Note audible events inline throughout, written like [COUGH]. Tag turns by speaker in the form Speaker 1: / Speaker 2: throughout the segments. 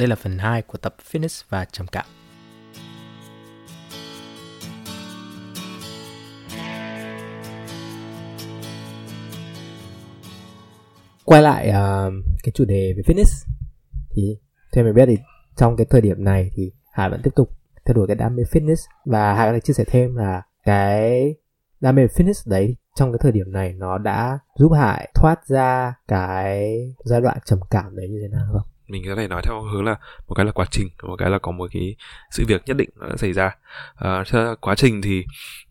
Speaker 1: Đây là phần 2 của tập Fitness và trầm cảm. Quay lại uh, cái chủ đề về fitness thì theo mình biết thì trong cái thời điểm này thì Hải vẫn tiếp tục theo đuổi cái đam mê fitness và Hải có thể chia sẻ thêm là cái đam mê fitness đấy trong cái thời điểm này nó đã giúp Hải thoát ra cái giai đoạn trầm cảm đấy như thế nào không?
Speaker 2: Mình có thể nói theo hướng là một cái là quá trình một cái là có một cái sự việc nhất định đã xảy ra. À, quá trình thì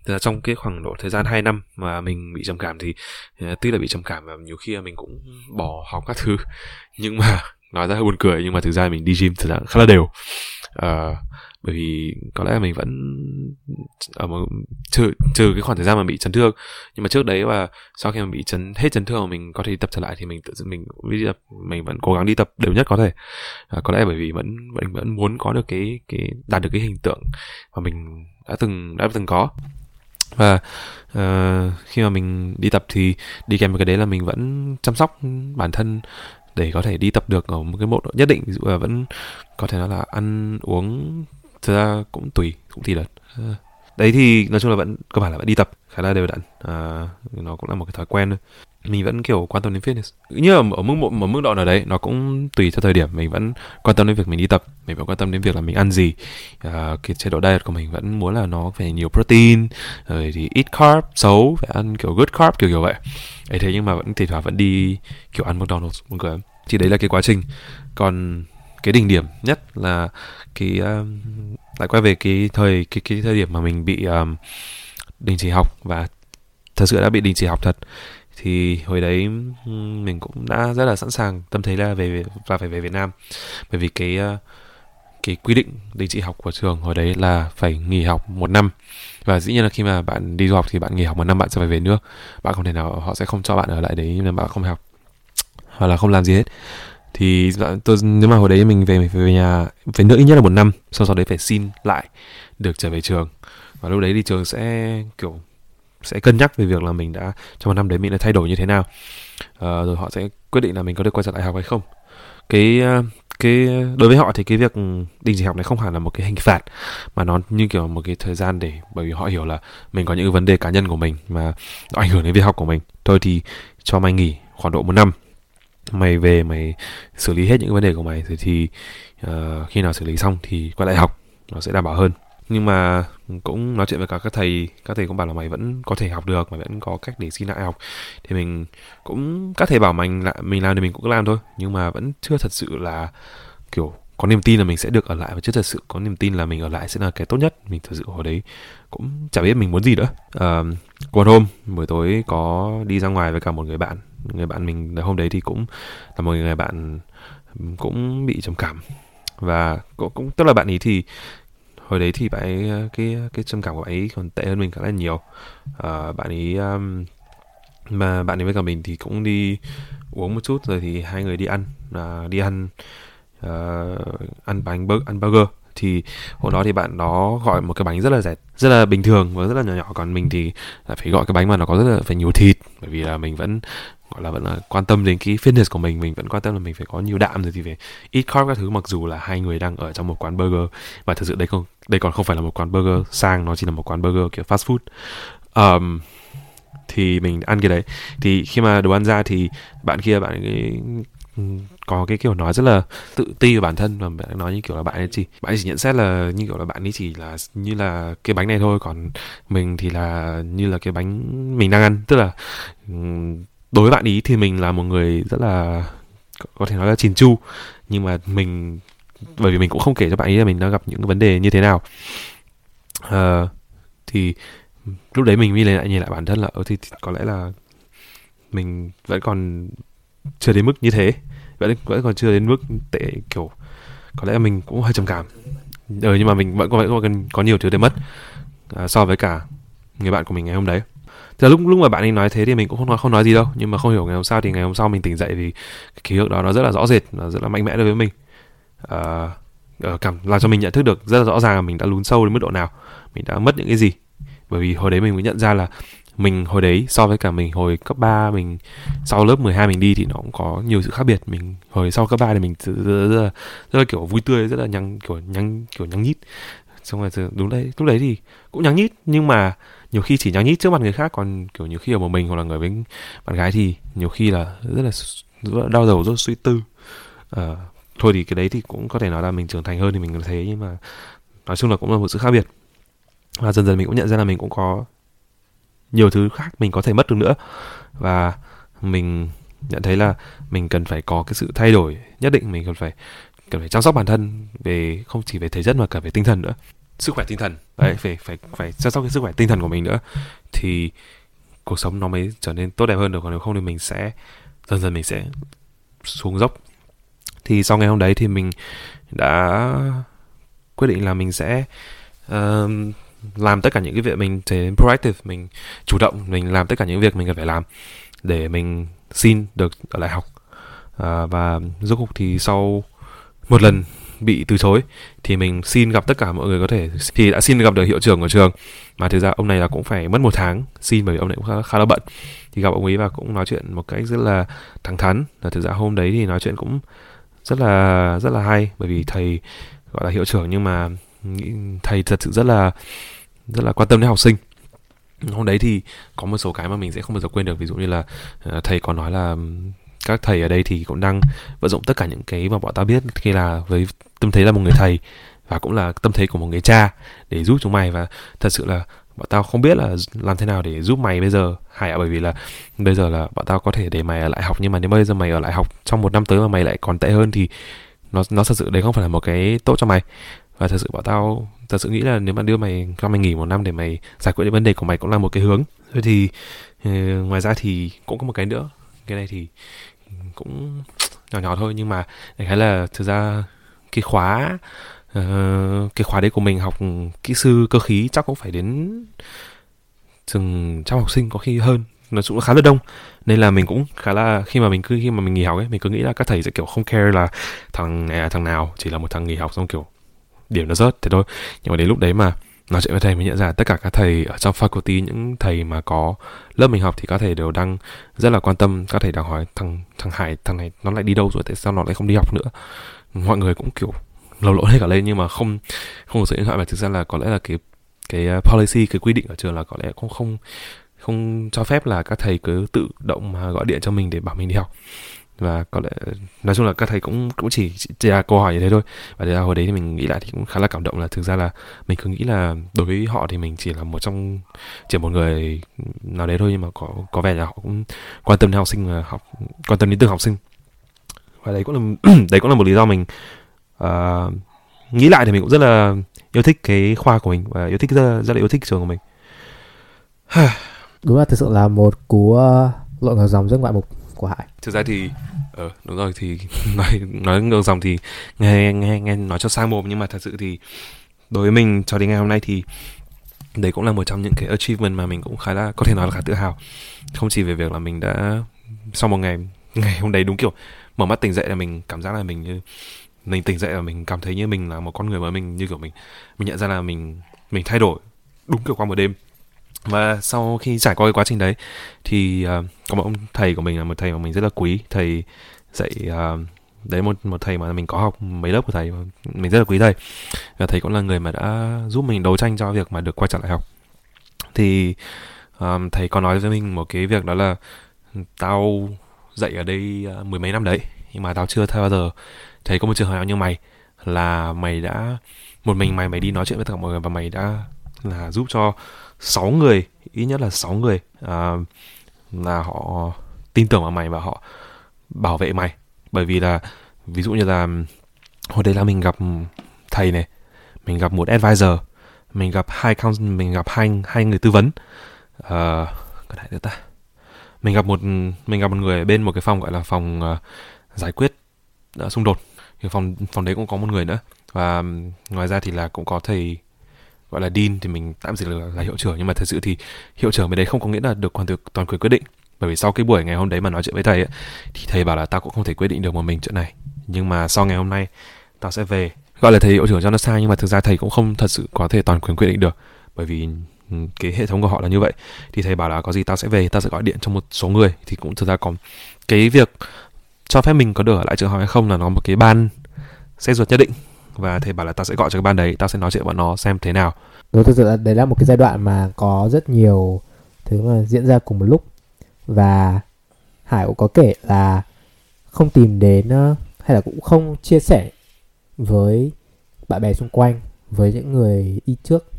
Speaker 2: à, trong cái khoảng độ thời gian 2 năm mà mình bị trầm cảm thì à, tuy là bị trầm cảm và nhiều khi là mình cũng bỏ học các thứ nhưng mà nói ra hơi buồn cười nhưng mà thực ra mình đi gym thực ra khá là đều. À, bởi vì có lẽ mình vẫn ờ, ở một trừ trừ cái khoảng thời gian mà bị chấn thương. Nhưng mà trước đấy và sau khi mà bị chấn hết chấn thương mà mình có thể đi tập trở lại thì mình tự mình đi tập mình vẫn cố gắng đi tập đều nhất có thể. À, có lẽ bởi vì vẫn mình vẫn muốn có được cái cái đạt được cái hình tượng mà mình đã từng đã từng có. Và uh, khi mà mình đi tập thì đi kèm với cái đấy là mình vẫn chăm sóc bản thân để có thể đi tập được ở một cái bộ độ nhất định. Ví dụ là vẫn có thể nói là ăn uống thực ra cũng tùy cũng tùy đợt ờ, đấy thì nói chung là vẫn cơ bản là vẫn đi tập khá là đều đặn. À, nó cũng là một cái thói quen thôi. Mình vẫn kiểu quan tâm đến fitness. Như ở, ở mức một ở mức độ nào đấy nó cũng tùy theo thời điểm. Mình vẫn quan tâm đến việc mình đi tập mình vẫn quan tâm đến việc là mình ăn gì. À, cái chế độ diet của mình vẫn muốn là nó phải nhiều protein rồi thì ít carb xấu phải ăn kiểu good carb kiểu kiểu vậy. Ấy thế nhưng mà vẫn thỉnh thoảng vẫn đi kiểu ăn McDonald's buồn cười thì đấy là cái quá trình. Còn cái đỉnh điểm nhất là cái um, lại quay về cái thời cái cái thời điểm mà mình bị um, đình chỉ học và thật sự đã bị đình chỉ học thật. Thì hồi đấy mình cũng đã rất là sẵn sàng tâm thế là về và phải về Việt Nam. Bởi vì cái uh, cái quy định đình chỉ học của trường hồi đấy là phải nghỉ học một năm. Và dĩ nhiên là khi mà bạn đi du học thì bạn nghỉ học một năm bạn sẽ phải về nước. Bạn không thể nào họ sẽ không cho bạn ở lại đấy nên bạn không học hoặc là không làm gì hết thì tôi nếu mà hồi đấy mình về về nhà về nữa ít nhất là một năm sau sau đấy phải xin lại được trở về trường. Và lúc đấy thì trường sẽ kiểu sẽ cân nhắc về việc là mình đã trong một năm đấy mình đã thay đổi như thế nào. Uh, rồi họ sẽ quyết định là mình có được quay trở lại học hay không. Cái uh, cái đối với họ thì cái việc đình chỉ học này không hẳn là một cái hình phạt mà nó như kiểu một cái thời gian để bởi vì họ hiểu là mình có những vấn đề cá nhân của mình mà nó ảnh hưởng đến việc học của mình. Thôi thì cho mày nghỉ khoảng độ một năm mày về mày xử lý hết những vấn đề của mày rồi thì uh, khi nào xử lý xong thì quay lại học nó sẽ đảm bảo hơn. Nhưng mà cũng nói chuyện với cả các thầy các thầy cũng bảo là mày vẫn có thể học được mày vẫn có cách để xin lại học. Thì mình cũng các thầy bảo mình là mình làm thì mình cũng làm thôi nhưng mà vẫn chưa thật sự là kiểu có niềm tin là mình sẽ được ở lại và chưa thật sự có niềm tin là mình ở lại sẽ là cái tốt nhất. Mình thật sự hồi đấy cũng chả biết mình muốn gì nữa. Ờ, uh, còn hôm buổi tối có đi ra ngoài với cả một người bạn người bạn mình hôm đấy thì cũng là một người bạn cũng bị trầm cảm. Và cũng, cũng tức là bạn ấy thì hồi đấy thì bạn ấy cái cái trầm cảm của bạn ấy còn tệ hơn mình khá là nhiều. À, bạn ấy um, mà bạn ấy với cả mình thì cũng đi uống một chút rồi thì hai người đi ăn à, đi ăn uh, ăn bánh burger ăn burger thì hôm đó thì bạn đó gọi một cái bánh rất là rẻ rất là bình thường và rất là nhỏ nhỏ. Còn mình thì lại phải gọi cái bánh mà nó có rất là phải nhiều thịt bởi vì là mình vẫn gọi là vẫn là quan tâm đến cái fitness của mình mình vẫn quan tâm là mình phải có nhiều đạm rồi thì phải ít carb các thứ mặc dù là hai người đang ở trong một quán burger. Và thực sự đây không đây còn không phải là một quán burger sang nó chỉ là một quán burger kiểu fast food. Um, thì mình ăn cái đấy. Thì khi mà đồ ăn ra thì bạn kia bạn ấy Ừ, có cái kiểu nói rất là tự ti về bản thân và bạn nói như kiểu là bạn ấy chỉ bạn ấy chỉ nhận xét là như kiểu là bạn ấy chỉ là như là cái bánh này thôi còn mình thì là như là cái bánh mình đang ăn. Tức là ừ, đối với bạn ý thì mình là một người rất là có thể nói là chỉn chu nhưng mà mình bởi vì mình cũng không kể cho bạn ấy là mình đang gặp những vấn đề như thế nào. Uh, thì lúc đấy mình mới lại nhìn lại bản thân là ừ, thì, thì có lẽ là mình vẫn còn chưa đến mức như thế vẫn vẫn còn chưa đến mức tệ kiểu có lẽ mình cũng hơi trầm cảm. Ừ, nhưng mà mình vẫn có vẫn còn có nhiều thứ để mất à, so với cả người bạn của mình ngày hôm đấy. Thì lúc lúc mà bạn ấy nói thế thì mình cũng không nói không nói gì đâu nhưng mà không hiểu ngày hôm sau thì ngày hôm sau mình tỉnh dậy vì cái ký ức đó nó rất là rõ rệt nó rất là mạnh mẽ đối với mình. À, cảm làm cho mình nhận thức được rất là rõ ràng là mình đã lún sâu đến mức độ nào mình đã mất những cái gì. Bởi vì hồi đấy mình mới nhận ra là mình hồi đấy so với cả mình hồi cấp 3 mình sau lớp 12 mình đi thì nó cũng có nhiều sự khác biệt. Mình hồi sau cấp 3 thì mình rất, rất, rất, là, rất là kiểu vui tươi rất là nhăng kiểu nhăng kiểu nhăng nhít. Xong rồi đúng đấy lúc đấy thì cũng nhăng nhít nhưng mà nhiều khi chỉ nhăng nhít trước mặt người khác còn kiểu nhiều khi ở một mình hoặc là người với bạn gái thì nhiều khi là rất là, rất là đau đầu rất là suy tư. À, thôi thì cái đấy thì cũng có thể nói là mình trưởng thành hơn thì mình thấy nhưng mà nói chung là cũng là một sự khác biệt. Và dần dần mình cũng nhận ra là mình cũng có nhiều thứ khác mình có thể mất được nữa. Và mình nhận thấy là mình cần phải có cái sự thay đổi nhất định mình cần phải cần phải chăm sóc bản thân về không chỉ về thể chất mà cả về tinh thần nữa. Sức khỏe tinh thần. Đấy phải phải phải chăm sóc cái sức khỏe tinh thần của mình nữa. Thì cuộc sống nó mới trở nên tốt đẹp hơn được. Còn nếu không thì mình sẽ dần dần mình sẽ xuống dốc. Thì sau ngày hôm đấy thì mình đã quyết định là mình sẽ uh, làm tất cả những cái việc mình trở nên proactive mình chủ động mình làm tất cả những việc mình cần phải làm để mình xin được ở lại học. À, và rốt cuộc thì sau một lần bị từ chối thì mình xin gặp tất cả mọi người có thể thì đã xin gặp được hiệu trưởng của trường. Mà thực ra ông này là cũng phải mất một tháng xin bởi vì ông này cũng khá, khá là bận. Thì gặp ông ấy và cũng nói chuyện một cách rất là thẳng thắn. Là thực ra hôm đấy thì nói chuyện cũng rất là rất là hay bởi vì thầy gọi là hiệu trưởng nhưng mà thầy thật sự rất là rất là quan tâm đến học sinh. Hôm đấy thì có một số cái mà mình sẽ không bao giờ quên được. Ví dụ như là ờ, thầy có nói là các thầy ở đây thì cũng đang vận dụng tất cả những cái mà bọn ta biết, khi là với tâm thế là một người thầy và cũng là tâm thế của một người cha để giúp chúng mày. Và thật sự là bọn tao không biết là làm thế nào để giúp mày bây giờ. Hải ạ bởi vì là bây giờ là bọn tao có thể để mày ở lại học, nhưng mà nếu bây giờ mày ở lại học trong một năm tới mà mày lại còn tệ hơn thì nó nó thật sự đấy không phải là một cái tốt cho mày và thật sự bảo tao thật sự nghĩ là nếu mà đưa mày cho mày nghỉ một năm để mày giải quyết những vấn đề của mày cũng là một cái hướng. Rồi thì uh, ngoài ra thì cũng có một cái nữa. Cái này thì cũng nhỏ nhỏ thôi nhưng mà đại khái là thực ra cái khóa uh, cái khóa đấy của mình học kỹ sư cơ khí chắc cũng phải đến chừng trăm học sinh có khi hơn. Nó cũng khá là đông. Nên là mình cũng khá là khi mà mình cứ khi mà mình nghỉ học ấy mình cứ nghĩ là các thầy sẽ kiểu không care là thằng này thằng nào chỉ là một thằng nghỉ học xong kiểu điểm nó rớt, thế thôi. Nhưng mà đến lúc đấy mà nói chuyện với thầy mới nhận ra tất cả các thầy ở trong faculty, những thầy mà có lớp mình học thì các thầy đều đang rất là quan tâm. Các thầy đang hỏi, thằng thằng Hải, thằng này nó lại đi đâu rồi? Tại sao nó lại không đi học nữa? Mọi người cũng, kiểu, lầu lỗ hết cả lên nhưng mà không không có sự điện thoại. Mà thực ra là có lẽ là cái cái à, policy, cái quy định ở trường là có lẽ cũng không không cho phép là các thầy cứ tự động mà gọi điện cho mình để bảo mình đi học và có lẽ nói chung là các thầy cũng cũng chỉ, chỉ là câu hỏi như thế thôi. Và thế là hồi đấy thì mình nghĩ lại thì cũng khá là cảm động là thực ra là mình cứ nghĩ là đối với họ thì mình chỉ là một trong chỉ một người nào đấy thôi nhưng mà có có vẻ là họ cũng quan tâm đến học sinh và học quan tâm đến từng học sinh. Và đấy cũng là [CLEARS THROAT] đấy cũng là một lý do mình uh, nghĩ lại thì mình cũng rất là yêu thích cái khoa của mình và yêu thích rất, rất là yêu thích trường của mình. [SIGHS]
Speaker 1: Đúng là thực sự là một cú lộn lội ngược dòng rất ngoại mục của Hải.
Speaker 2: Thực ra thì ờ đúng rồi, thì [LAUGHS] nói nói ngược dòng thì nghe nghe nghe nói cho sang mồm nhưng mà thật sự thì đối với mình cho đến ngày hôm nay thì đấy cũng là một trong những cái achievement mà mình cũng khá là, có thể nói là khá tự hào. Không chỉ về việc là mình đã, sau một ngày ngày hôm đấy đúng kiểu mở mắt tỉnh dậy là mình cảm giác là mình như, mình tỉnh dậy là mình cảm thấy như mình là một con người mới, mình, như kiểu mình mình nhận ra là mình mình thay đổi đúng kiểu qua một đêm và sau khi trải qua cái quá trình đấy thì uh, có một ông thầy của mình là một thầy mà mình rất là quý. Thầy dạy uh, đấy một một thầy mà mình có học mấy lớp của thầy mình rất là quý thầy. Và thầy cũng là người mà đã giúp mình đấu tranh cho việc mà được quay trở lại học. Thì um, thầy có nói với mình một cái việc đó là tao dạy ở đây uh, mười mấy năm đấy nhưng mà tao chưa thay bao giờ. Thấy có một trường hợp nào như mày là mày đã một mình mày mày đi nói chuyện với tất cả mọi người và mày đã là giúp cho 6 người ít nhất là 6 người à, là họ tin tưởng vào mày và họ bảo vệ mày. Bởi vì là ví dụ như là hồi đấy là mình gặp thầy này mình gặp một advisor mình gặp hai mình gặp hai hai người tư vấn uh, cái này nữa ta. Mình gặp một mình gặp một người ở bên một cái phòng gọi là phòng uh, giải quyết uh, xung đột. Thì phòng phòng đấy cũng có một người nữa. Và ngoài ra thì là cũng có thầy gọi là dean thì mình tạm dịch là, là hiệu trưởng nhưng mà thật sự thì hiệu trưởng bên đấy không có nghĩa là được hoàn toàn quyền quyết định. Bởi vì sau cái buổi ngày hôm đấy mà nói chuyện với thầy ấy, thì thầy bảo là tao cũng không thể quyết định được một mình chuyện này. Nhưng mà sau ngày hôm nay tao sẽ về. Gọi là thầy hiệu trưởng cho nó sai nhưng mà thực ra thầy cũng không thật sự có thể toàn quyền quyết định được. Bởi vì ừ, cái hệ thống của họ là như vậy. Thì thầy bảo là có gì tao sẽ về tao sẽ gọi điện cho một số người. Thì cũng thực ra có cái việc cho phép mình có được ở lại trường học hay không là nó một cái ban xét duyệt nhất định và thầy bảo là tao sẽ gọi cho cái ban đấy tao sẽ nói chuyện bọn nó xem thế nào.
Speaker 1: Đúng thực sự là đấy là một cái giai đoạn mà có rất nhiều thứ mà diễn ra cùng một lúc. Và Hải cũng có kể là không tìm đến ờ, hay là cũng không chia sẻ với bạn bè xung quanh với những người đi trước.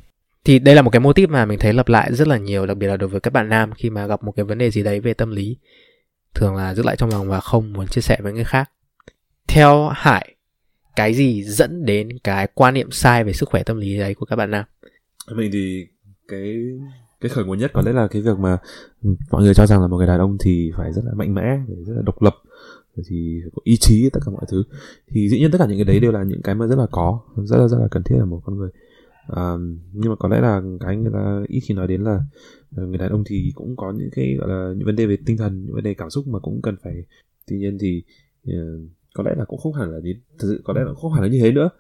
Speaker 1: Thì đây là một cái mô típ mà mình thấy lặp lại rất là nhiều đặc biệt là đối với các bạn nam khi mà gặp một cái vấn đề gì đấy về tâm lý thường là giữ lại trong lòng và không muốn chia sẻ với người khác. Theo Hải cái gì dẫn đến cái quan niệm sai về sức khỏe tâm lý đấy của các bạn nam
Speaker 2: mình thì cái cái khởi nguồn nhất có lẽ là cái việc mà mọi người cho rằng là một người đàn ông thì phải rất là mạnh mẽ rất là độc lập thì có ý chí tất cả mọi thứ. Thì dĩ nhiên tất cả những cái đấy đều là những cái mà rất là có rất là rất là cần thiết ở một con người. À, nhưng mà có lẽ là cái người ta ít khi nói đến là ờ, người đàn ông thì cũng có những cái gọi là những vấn đề về tinh thần những vấn đề cảm xúc mà cũng cần phải. Tuy nhiên thì uh, có lẽ là cũng không hẳn là như thật sự có lẽ là không hẳn là như thế nữa.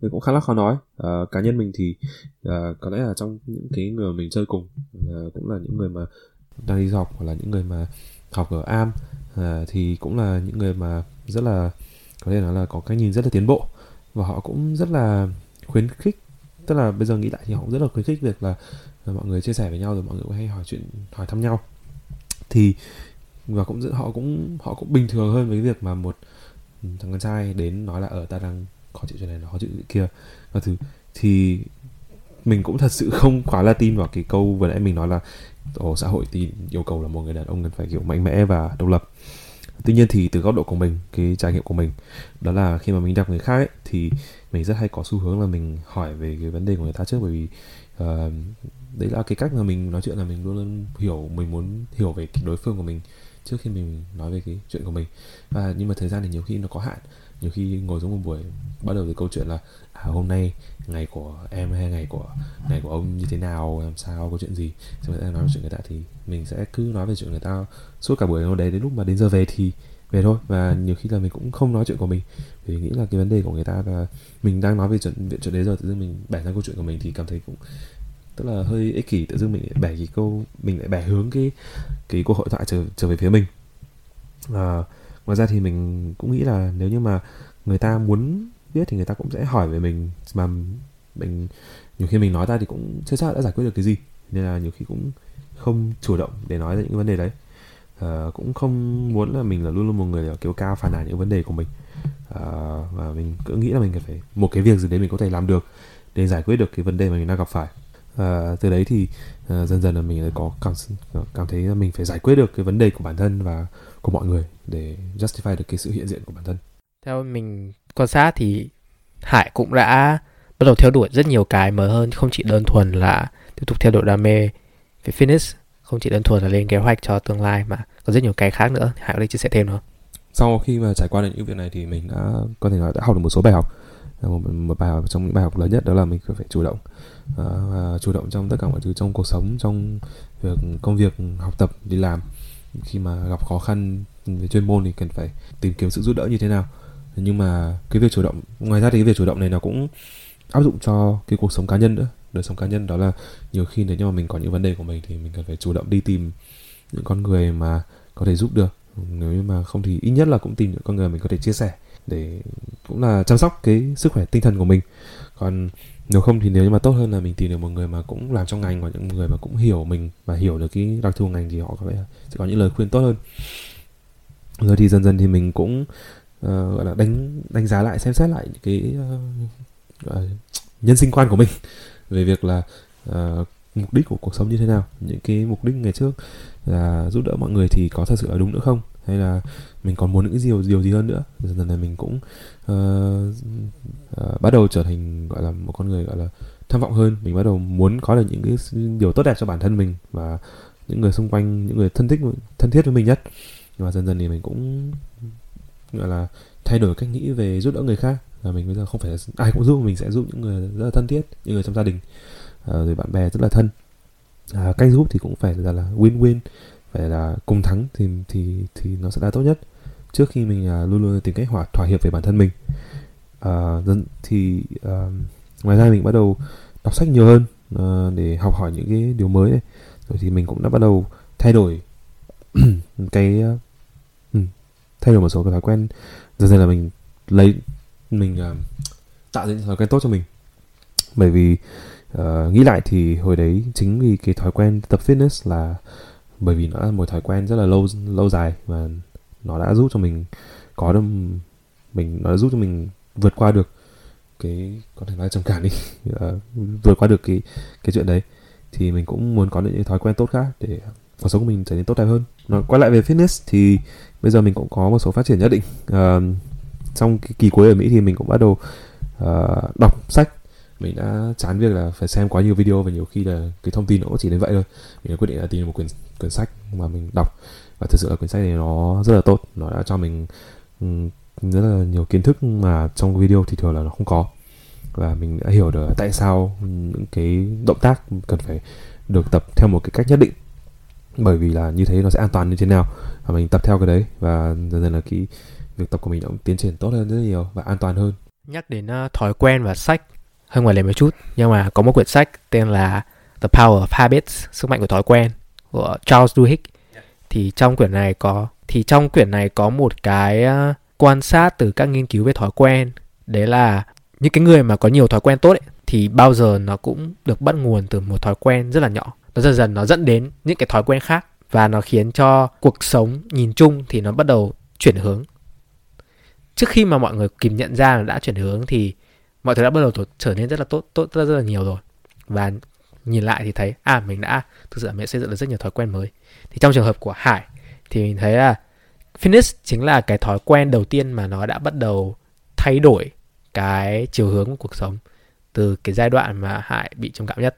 Speaker 2: Mình cũng khá là khó nói. À, cá nhân mình thì à, có lẽ là trong những cái người mình chơi cùng à, cũng là những người mà đang đi học hoặc là những người mà học ở am à, thì cũng là những người mà rất là có thể nói là có cái nhìn rất là tiến bộ. Và họ cũng rất là khuyến khích tức là bây giờ nghĩ lại thì họ cũng rất là khuyến khích việc là, là mọi người chia sẻ với nhau rồi mọi người cũng hay hỏi chuyện hỏi thăm nhau. Thì và cũng họ cũng họ cũng bình thường hơn với việc mà một Ừ, thằng con trai đến nói là ờ, ở ta đang khó chịu chuyện này khó chịu chuyện kia. Và thứ. Thì mình cũng thật sự không quá là tin vào cái câu vừa nãy mình nói là ở xã hội thì yêu cầu là một người đàn ông cần phải kiểu mạnh mẽ và độc lập. Tuy nhiên thì từ góc độ của mình cái trải nghiệm của mình đó là khi mà mình gặp người khác ấy, thì mình rất hay có xu hướng là mình hỏi về cái vấn đề của người ta trước bởi vì uh, đấy là cái cách mà mình nói chuyện là mình luôn luôn hiểu mình muốn hiểu về cái đối phương của mình trước khi mình nói về cái chuyện của mình. Và nhưng mà thời gian thì nhiều khi nó có hạn. Nhiều khi ngồi xuống một buổi bắt đầu từ câu chuyện là à, hôm nay ngày của em hay ngày của ngày của ông như thế nào làm sao có chuyện gì. Xong người ta nói chuyện người ta thì mình sẽ cứ nói về chuyện người ta suốt cả buổi. Hôm đấy đến lúc mà đến giờ về thì về thôi. Và nhiều khi là mình cũng không nói chuyện của mình. Vì nghĩ là cái vấn đề của người ta là mình đang nói về chuyện chuyện chuyện đấy rồi tự dưng mình bẻ ra câu chuyện của mình thì cảm thấy cũng tức là hơi ích kỷ tự dưng mình lại bẻ cái câu mình lại bẻ hướng cái cái cuộc hội thoại trở trở về phía mình. À, ngoài ra thì mình cũng nghĩ là nếu như mà người ta muốn biết thì người ta cũng sẽ hỏi về mình mà mình nhiều khi mình nói ra thì cũng chưa chắc đã giải quyết được cái gì. Nên là nhiều khi cũng không chủ động để nói ra những vấn đề đấy. À, cũng không muốn là mình là luôn luôn một người kiểu cao phản nàn những vấn đề của mình. À, và mình cứ nghĩ là mình cần phải một cái việc gì đấy mình có thể làm được để giải quyết được cái vấn đề mà mình đang gặp phải uh, từ đấy thì uh, dần dần là mình có cảm cảm thấy là mình phải giải quyết được cái vấn đề của bản thân và của mọi người để justify được cái sự hiện diện của bản thân.
Speaker 1: Theo mình quan sát thì Hải cũng đã bắt đầu theo đuổi rất nhiều cái mới hơn không chỉ đơn thuần là tiếp tục theo đuổi đam mê về fitness không chỉ đơn thuần là lên kế hoạch cho tương lai mà có rất nhiều cái khác nữa. Hải có thể chia sẻ thêm nữa
Speaker 2: sau khi mà trải qua được những việc này thì mình đã có thể nói đã học được một số bài học một, một bài học trong những bài học lớn nhất đó là mình phải chủ động uh, và chủ động trong tất cả mọi thứ trong cuộc sống trong việc công việc học tập đi làm. Khi mà gặp khó khăn về chuyên môn thì cần phải tìm kiếm sự giúp đỡ như thế nào. Nhưng mà cái việc chủ động ngoài ra thì cái việc chủ động này nó cũng áp dụng cho cái cuộc sống cá nhân nữa. Đời sống cá nhân đó là nhiều khi nếu như mà mình có những vấn đề của mình thì mình cần phải chủ động đi tìm những con người mà có thể giúp được. Nếu như mà không thì ít nhất là cũng tìm những con người mình có thể chia sẻ để cũng là chăm sóc cái sức khỏe tinh thần của mình. Còn nếu không thì nếu như mà tốt hơn là mình tìm được một người mà cũng làm trong ngành và những người mà cũng hiểu mình và hiểu được cái đặc thù ngành thì họ có thể sẽ có những lời khuyên tốt hơn. Rồi thì dần dần thì mình cũng uh, gọi là đánh đánh giá lại xem xét lại những cái uh, uh, nhân sinh quan của mình [LAUGHS] về việc là uh, mục đích của cuộc sống như thế nào những cái mục đích ngày trước là giúp đỡ mọi người thì có thật sự là đúng nữa không? Hay là mình còn muốn những cái điều điều gì hơn nữa. Dần dần này mình cũng uh, uh, bắt đầu trở thành gọi là một con người gọi là tham vọng hơn. Mình bắt đầu muốn có được những cái điều tốt đẹp cho bản thân mình và những người xung quanh những người thân thích thân thiết với mình nhất. Và dần dần thì mình cũng gọi là thay đổi cách nghĩ về giúp đỡ người khác. Là mình bây giờ không phải là ai cũng giúp mình sẽ giúp những người rất là thân thiết những người trong gia đình uh, rồi bạn bè rất là thân. Uh, cách giúp thì cũng phải là là win win phải là cùng thắng thì thì thì nó sẽ là tốt nhất. Trước khi mình uh, luôn luôn tìm cách hòa thỏa hiệp về bản thân mình. Uh, thì uh, ngoài ra mình bắt đầu đọc sách nhiều hơn uh, để học hỏi những cái điều mới này. rồi thì mình cũng đã bắt đầu thay đổi [CLEARS THROAT] cái uh, thay đổi một số cái thói quen. Dần dần là mình lấy mình uh, tạo ra những thói quen tốt cho mình. Bởi vì uh, nghĩ lại thì hồi đấy chính vì cái thói quen tập fitness là bởi vì nó là một thói quen rất là lâu lâu dài và nó đã giúp cho mình có được mình nó đã giúp cho mình vượt qua được cái có thể nói trầm cảm đi [LAUGHS] à, vượt qua được cái cái chuyện đấy. Thì mình cũng muốn có những thói quen tốt khác để cuộc sống của mình trở nên tốt đẹp hơn. Nó quay lại về fitness thì bây giờ mình cũng có một số phát triển nhất định. Uh, trong cái kỳ cuối ở Mỹ thì mình cũng bắt đầu uh, đọc sách mình đã chán việc là phải xem quá nhiều video và nhiều khi là cái thông tin nó cũng chỉ đến vậy thôi. Mình đã quyết định là tìm một quyển quyển sách mà mình đọc. Và thực sự là quyển sách này nó rất là tốt. Nó đã cho mình rất là nhiều kiến thức mà trong video thì thường là nó không có. Và mình đã hiểu được tại sao những cái động tác cần phải được tập theo một cái cách nhất định. Bởi vì là như thế nó sẽ an toàn như thế nào. Và mình tập theo cái đấy. Và dần dần là cái việc tập của mình cũng tiến triển tốt hơn rất nhiều và an toàn hơn.
Speaker 1: Nhắc đến uh, thói quen và sách hơi ngoài lề một chút nhưng mà có một quyển sách tên là The Power of Habits sức mạnh của thói quen của Charles Duhigg. Thì trong quyển này có thì trong quyển này có một cái ờ, quan sát từ các nghiên cứu về thói quen. Đấy là những cái người mà có nhiều thói quen tốt ấy, thì bao giờ nó cũng được bắt nguồn từ một thói quen rất là nhỏ. Nó dần dần nó dẫn đến những cái thói quen khác và nó khiến cho cuộc sống nhìn chung thì nó bắt đầu chuyển hướng. Trước khi mà mọi người kịp nhận ra là đã chuyển hướng thì mọi thứ đã bắt đầu trở nên rất là tốt tốt rất, rất là nhiều rồi. Và nhìn lại thì thấy à mình đã thực sự là mình xây dựng được rất nhiều thói quen mới. Thì trong trường hợp của Hải thì mình thấy là fitness chính là cái thói quen đầu tiên mà nó đã bắt đầu thay đổi cái chiều hướng của cuộc sống từ cái giai đoạn mà Hải bị trầm cảm nhất.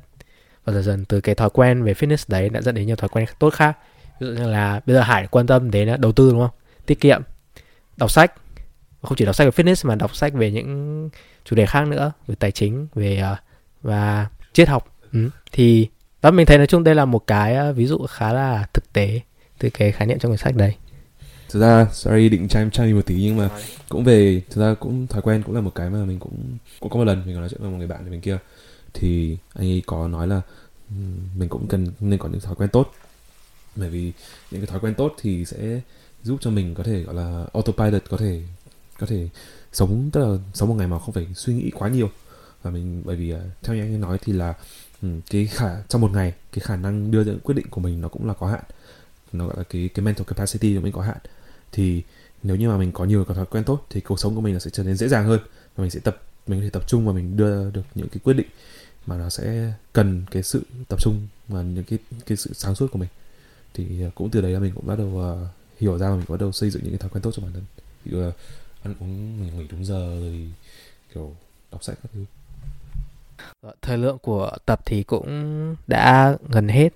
Speaker 1: Và dần dần từ cái thói quen về fitness đấy đã dẫn đến nhiều thói quen tốt khác. Ví dụ như là bây giờ Hải quan tâm đến đầu tư đúng không? Tiết kiệm đọc sách không chỉ đọc sách về fitness mà đọc sách về những chủ đề khác nữa về tài chính về uh, và triết học. Ừ. thì đó mình thấy nói chung đây là một cái uh, ví dụ khá là thực tế từ cái khái niệm trong quyển sách đấy.
Speaker 2: Thực ra sorry định chime chime một tí nhưng mà cũng về thực ra cũng thói quen cũng là một cái mà mình cũng cũng có một lần mình có nói chuyện với một người bạn mình kia. Thì anh ấy có nói là mình cũng cần nên có những thói quen tốt. Bởi vì những cái thói quen tốt thì sẽ giúp cho mình có thể gọi là autopilot có thể có thể sống tức là sống một ngày mà không phải suy nghĩ quá nhiều. Và mình bởi vì à, theo như anh ấy nói thì là cái khả trong một ngày cái khả năng đưa ra quyết định của mình nó cũng là có hạn. Nó gọi là cái cái mental capacity của mình có hạn. Thì nếu như mà mình có nhiều cái thói quen tốt thì cuộc sống của mình nó sẽ trở nên dễ dàng hơn và mình sẽ tập mình có thể tập trung và mình đưa được những cái quyết định mà nó sẽ cần cái sự tập trung và những cái cái sự sáng suốt của mình. Thì à, cũng từ đấy là mình cũng bắt đầu uh, hiểu ra và mình bắt đầu xây dựng những cái thói quen tốt cho bản thân. Thì, uh, ăn uống mình nghỉ đúng giờ rồi kiểu đọc sách các thứ.
Speaker 1: Thời lượng của tập thì cũng đã gần hết.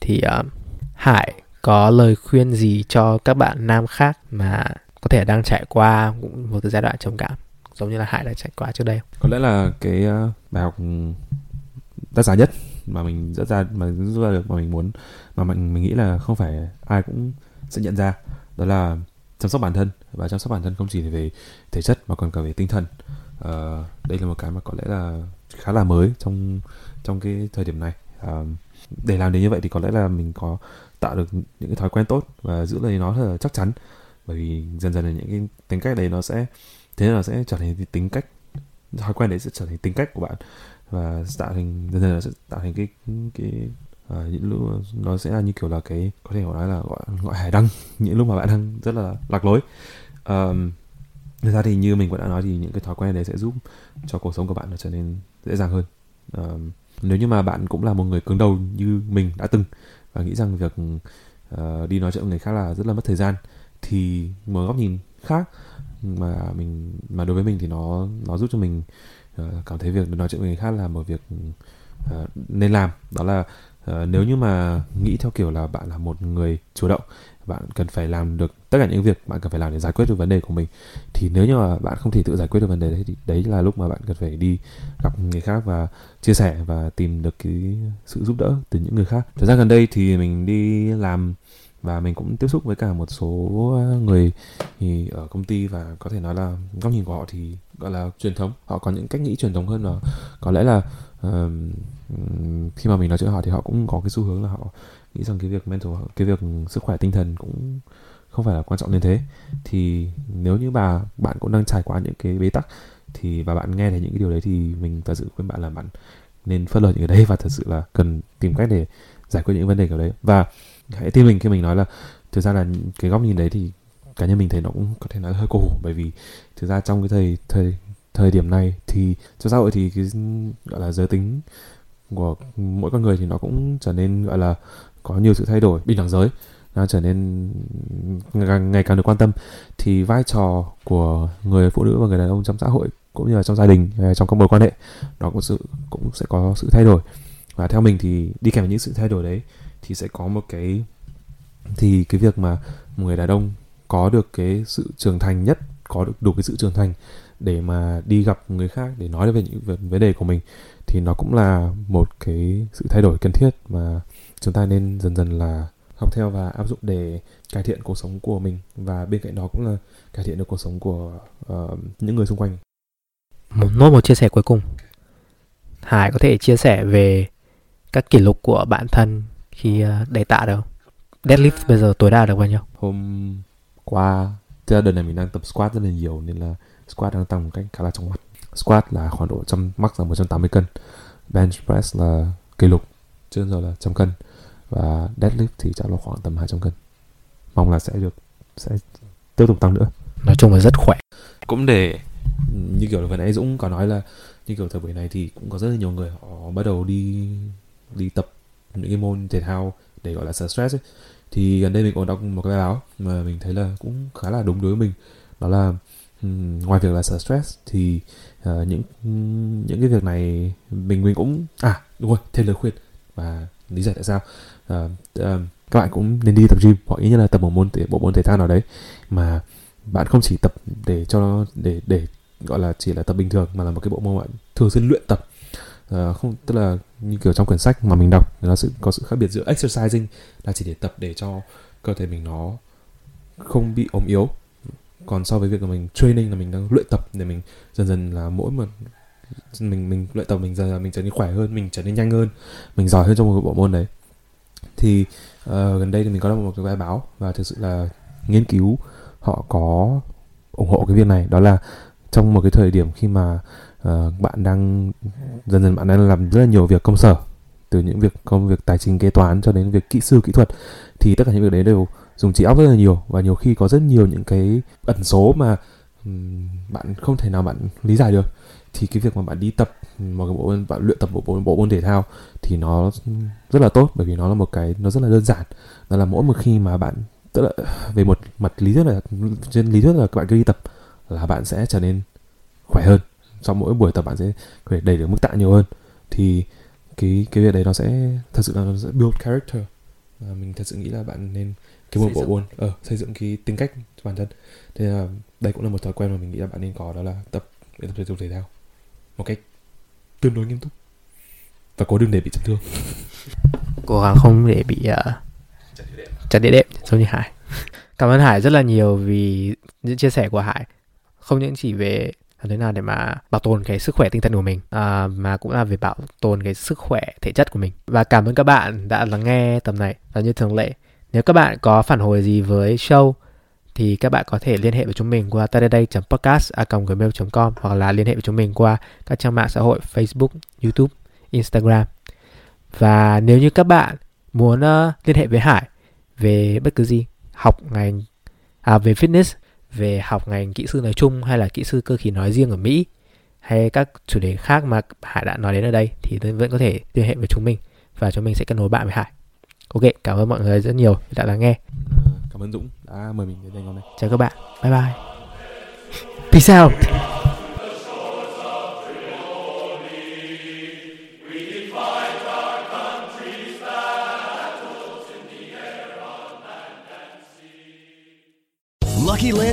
Speaker 1: Thì uh, Hải có lời khuyên gì cho các bạn nam khác mà có thể đang trải qua một cái giai đoạn trầm cảm giống như là Hải đã trải qua trước đây
Speaker 2: có lẽ là cái uh, bài học đắt giá nhất mà mình dẫn ra mà rút ra được mà mình muốn mà mình mình nghĩ là không phải ai cũng sẽ nhận ra đó là chăm sóc bản thân. Và chăm sóc bản thân không chỉ về thể chất mà còn cả về tinh thần. Uh, đây là một cái mà có lẽ là khá là mới trong trong cái thời điểm này. Uh, để làm được như vậy thì có lẽ là mình có tạo được những cái thói quen tốt và giữ lấy nó thật là chắc chắn. Bởi vì dần dần là những cái tính cách đấy nó sẽ thế là sẽ trở thành tính cách thói quen đấy sẽ trở thành tính cách của bạn. Và tạo thành dần dần là sẽ tạo thành cái cái à, những lúc nó sẽ là như kiểu là cái có thể nói là gọi gọi hải đăng. [LAUGHS] Những lúc mà bạn đang rất là lạc lối. Um, Thực ra thì như mình cũng đã nói thì những cái thói quen đấy sẽ giúp cho cuộc sống của bạn nó trở nên dễ dàng hơn. Um, nếu như mà bạn cũng là một người cứng đầu như mình đã từng và nghĩ rằng việc uh, đi nói chuyện với người khác là rất là mất thời gian thì một góc nhìn khác mà mình mà đối với mình thì nó nó giúp cho mình uh, cảm thấy việc nói chuyện với người khác là một việc uh, nên làm. Đó là uh, nếu như mà nghĩ theo kiểu là bạn là một người chủ động bạn cần phải làm được tất cả những việc bạn cần phải làm để giải quyết được vấn đề của mình thì nếu như mà bạn không thể tự giải quyết được vấn đề đấy thì đấy là lúc mà bạn cần phải đi gặp người khác và chia sẻ và tìm được cái sự giúp đỡ từ những người khác. Thời gian gần đây thì mình đi làm và mình cũng tiếp xúc với cả một số ờ, người thì ở công ty và có thể nói là góc nhìn của họ thì gọi là truyền thống. Họ có những cách nghĩ truyền thống hơn và có lẽ là uh, khi mà mình nói chuyện họ thì họ cũng có cái xu hướng là họ nghĩ rằng cái việc mental cái việc sức khỏe tinh thần cũng không phải là quan trọng như thế. Thì nếu như bà bạn cũng đang trải qua những cái bế tắc thì và bạn nghe thấy những cái điều đấy thì mình thật sự khuyên bạn là bạn nên phớt lờ những cái đấy và thật sự là cần tìm cách để giải quyết những vấn đề kiểu đấy. Và hãy tin mình khi mình nói là thực ra là cái góc nhìn đấy thì cá nhân mình thấy nó cũng có thể nói hơi cổ hủ bởi vì thực ra trong cái thời thời thời điểm này thì trong xã hội thì cái, gọi là, giới tính của mỗi con người thì nó cũng trở nên, gọi là, có nhiều sự thay đổi, bình đẳng giới, nó trở nên ngày càng được quan tâm. Thì vai trò của người phụ nữ và người đàn ông trong xã hội cũng như là trong gia đình trong các mối quan hệ, nó cũng sự, cũng sẽ có sự thay đổi. Và theo mình thì đi kèm với những sự thay đổi đấy thì sẽ có một cái, thì cái việc mà một người đàn ông có được cái sự trưởng thành nhất, có được đủ cái sự trưởng thành để mà đi gặp người khác để nói về những vấn đề của mình thì nó cũng là một cái sự thay đổi cần thiết mà chúng ta nên dần dần là học theo và áp dụng để cải thiện cuộc sống của mình và bên cạnh đó cũng là cải thiện được cuộc sống của uh, những người xung quanh
Speaker 1: một nốt một chia sẻ cuối cùng Hải có thể chia sẻ về các kỷ lục của bản thân khi uh, đẩy tạ được không? Deadlift bây giờ tối đa được bao nhiêu?
Speaker 2: Hôm qua, là đợt này mình đang tập squat rất là nhiều nên là squat đang tăng một cách khá là trong mắt. Squat là khoảng độ trăm max là 180 cân. Bench press là kỷ lục trước giờ là trăm cân và deadlift thì chắc là khoảng tầm 200 cân. Mong là sẽ được sẽ tiếp tục tăng nữa.
Speaker 1: Nói chung là rất khỏe.
Speaker 2: Cũng để như kiểu là vừa nãy Dũng có nói là như kiểu thời buổi này thì cũng có rất là nhiều người họ bắt đầu đi đi tập những cái môn thể thao để gọi là stress ấy. thì gần đây mình có đọc một cái bài báo mà mình thấy là cũng khá là đúng đối với mình đó là ngoài việc là stress thì uh, những những cái việc này mình mình cũng à đúng rồi thêm lời khuyên và lý giải tại sao. Uh, uh, các bạn cũng nên đi tập gym hoặc ý như là tập một môn bộ môn thể thao nào đấy mà bạn không chỉ tập để cho để để gọi là chỉ là tập bình thường mà là một cái bộ môn bạn thường xuyên luyện tập. Uh, không tức là như kiểu trong quyển sách mà mình đọc nó sự có sự khác biệt giữa exercising là chỉ để tập để cho cơ thể mình nó không bị ốm yếu còn so với việc là mình training là mình đang luyện tập để mình dần dần là mỗi một mình mình luyện tập mình dần là mình trở nên khỏe hơn mình trở nên nhanh hơn mình giỏi hơn trong một bộ môn đấy. Thì uh, gần đây thì mình có đọc một cái bài báo và thực sự là nghiên cứu họ có ủng hộ cái việc này. Đó là trong một cái thời điểm khi mà uh, bạn đang dần dần bạn đang làm rất là nhiều việc công sở từ những việc công việc tài chính kế toán cho đến việc kỹ sư kỹ thuật thì tất cả những việc đấy đều dùng trí óc rất là nhiều và nhiều khi có rất nhiều những cái ẩn số mà um, bạn không thể nào bạn lý giải được. Thì cái việc mà bạn đi tập một cái bộ môn bạn luyện tập bộ, bộ, bộ môn thể thao thì nó rất là tốt bởi vì nó là một cái nó rất là đơn giản. Đó là mỗi một khi mà bạn tức là [SIGHS] về một mặt lý thuyết là trên lý thuyết là các bạn cứ đi tập là bạn sẽ trở nên khỏe hơn. Sau mỗi buổi tập bạn sẽ có thể đẩy được mức tạ nhiều hơn. Thì cái cái việc đấy nó sẽ thật sự là nó sẽ build character. Và mình thật sự nghĩ là bạn nên cái một bộ môn ờ xây dựng cái tính cách cho bản thân. Thế là đây cũng là một thói quen mà mình nghĩ là bạn nên có đó là tập để tập thể dục thể thao một cách tương đối nghiêm túc. Và cố đừng để bị chấn thương. [LAUGHS]
Speaker 1: Cố gắng không để bị uh, chặt địa đệm giống như Hải. Cảm ơn Hải rất là nhiều vì những chia sẻ của Hải. Không những chỉ về làm thế nào để mà bảo tồn cái sức khỏe tinh thần của mình à, mà cũng là về bảo tồn cái sức khỏe thể chất của mình. Và cảm ơn các bạn đã lắng nghe tầm này và như thường lệ nếu các bạn có phản hồi gì với show thì các bạn có thể liên hệ với chúng mình qua tadaday.podcast@gmail.com hoặc là liên hệ với chúng mình qua các trang mạng xã hội Facebook, YouTube, Instagram. Và nếu như các bạn muốn uh, liên hệ với Hải về bất cứ gì, học ngành à về fitness về học ngành kỹ sư nói chung hay là kỹ sư cơ khí nói riêng ở Mỹ hay các chủ đề khác mà Hải đã nói đến ở đây thì vẫn có thể liên hệ với chúng mình và chúng mình sẽ kết nối bạn với Hải. Ok, cảm ơn mọi người rất nhiều đã lắng nghe.
Speaker 2: Cảm ơn Dũng đã mời mình đến đây hôm nay.
Speaker 1: Chào các bạn. Bye bye. Peace out.